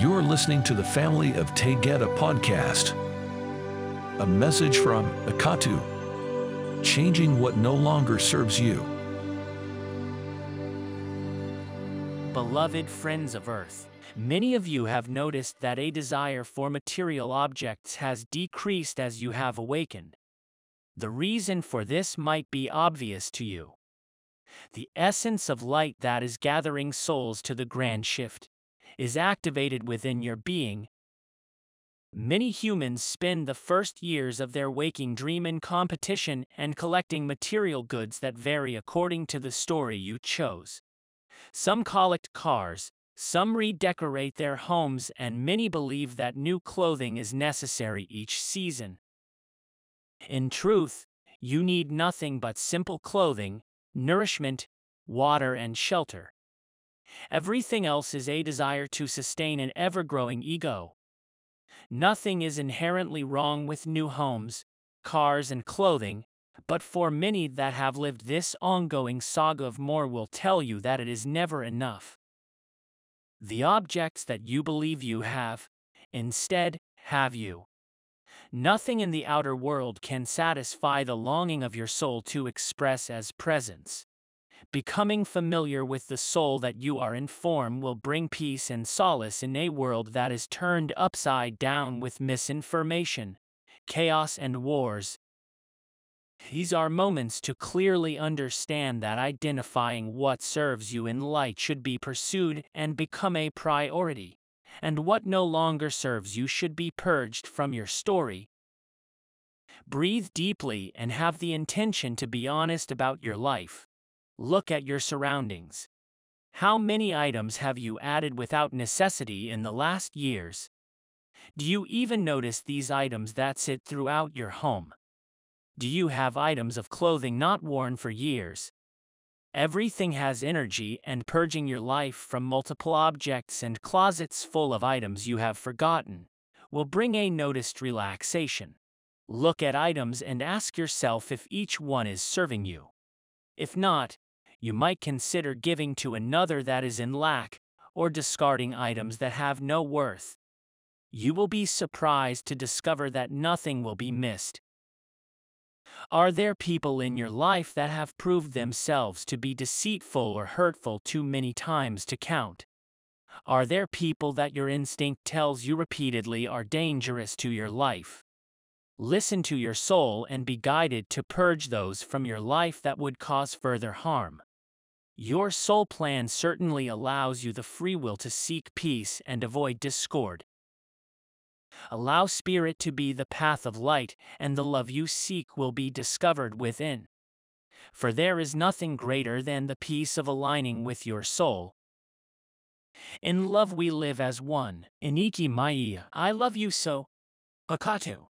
You're listening to the Family of Taygeta podcast. A message from Akatu, changing what no longer serves you. Beloved friends of Earth, many of you have noticed that a desire for material objects has decreased as you have awakened. The reason for this might be obvious to you. The essence of light that is gathering souls to the grand shift is activated within your being. Many humans spend the first years of their waking dream in competition and collecting material goods that vary according to the story you chose. Some collect cars, some redecorate their homes, and many believe that new clothing is necessary each season. In truth, you need nothing but simple clothing, nourishment, water, and shelter. Everything else is a desire to sustain an ever growing ego. Nothing is inherently wrong with new homes, cars, and clothing, but for many that have lived this ongoing saga of more will tell you that it is never enough. The objects that you believe you have, instead, have you. Nothing in the outer world can satisfy the longing of your soul to express as presence. Becoming familiar with the soul that you are in form will bring peace and solace in a world that is turned upside down with misinformation, chaos, and wars. These are moments to clearly understand that identifying what serves you in light should be pursued and become a priority, and what no longer serves you should be purged from your story. Breathe deeply and have the intention to be honest about your life. Look at your surroundings. How many items have you added without necessity in the last years? Do you even notice these items that sit throughout your home? Do you have items of clothing not worn for years? Everything has energy, and purging your life from multiple objects and closets full of items you have forgotten will bring a noticed relaxation. Look at items and ask yourself if each one is serving you. If not, you might consider giving to another that is in lack, or discarding items that have no worth. You will be surprised to discover that nothing will be missed. Are there people in your life that have proved themselves to be deceitful or hurtful too many times to count? Are there people that your instinct tells you repeatedly are dangerous to your life? Listen to your soul and be guided to purge those from your life that would cause further harm. Your soul plan certainly allows you the free will to seek peace and avoid discord. Allow Spirit to be the path of light, and the love you seek will be discovered within. For there is nothing greater than the peace of aligning with your soul. In love we live as one. Iniki Mai, I love you so. Akatu.